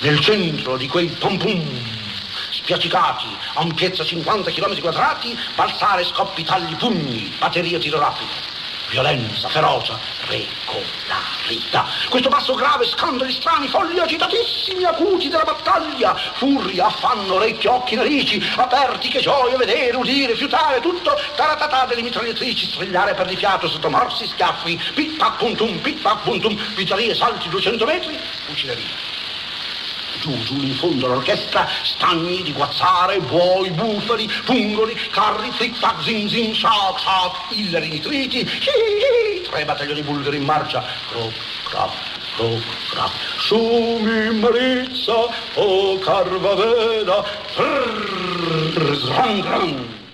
Nel centro di quei pom pom spiaccicati, ampiezza 50 km quadrati, balzare scoppi, tagli, pugni, batteria tiro rapido. Violenza, ferocia, regolarità. Questo passo grave, scandali strani, folli agitatissimi, acuti della battaglia. Furia, affanno, orecchi, occhi, narici, aperti, che gioia vedere, udire, fiutare, tutto taratatà delle mitragliatrici, strigliare per di fiato sotto morsi, schiaffi, pit pac puntum, pit pac puntum, pizzerie, salti 200 metri, fucileria giù, giù in fondo all'orchestra, stagni di guazzare, buoi, bufali, pungoli, carri, flic-flac, zin zin, shac, shac, illari nitriti, hi, hi, tre battaglioni bulgari in marcia, crop, crop, crop, crop, sumi Marizza, o Carvavera, grrr, gran, gran.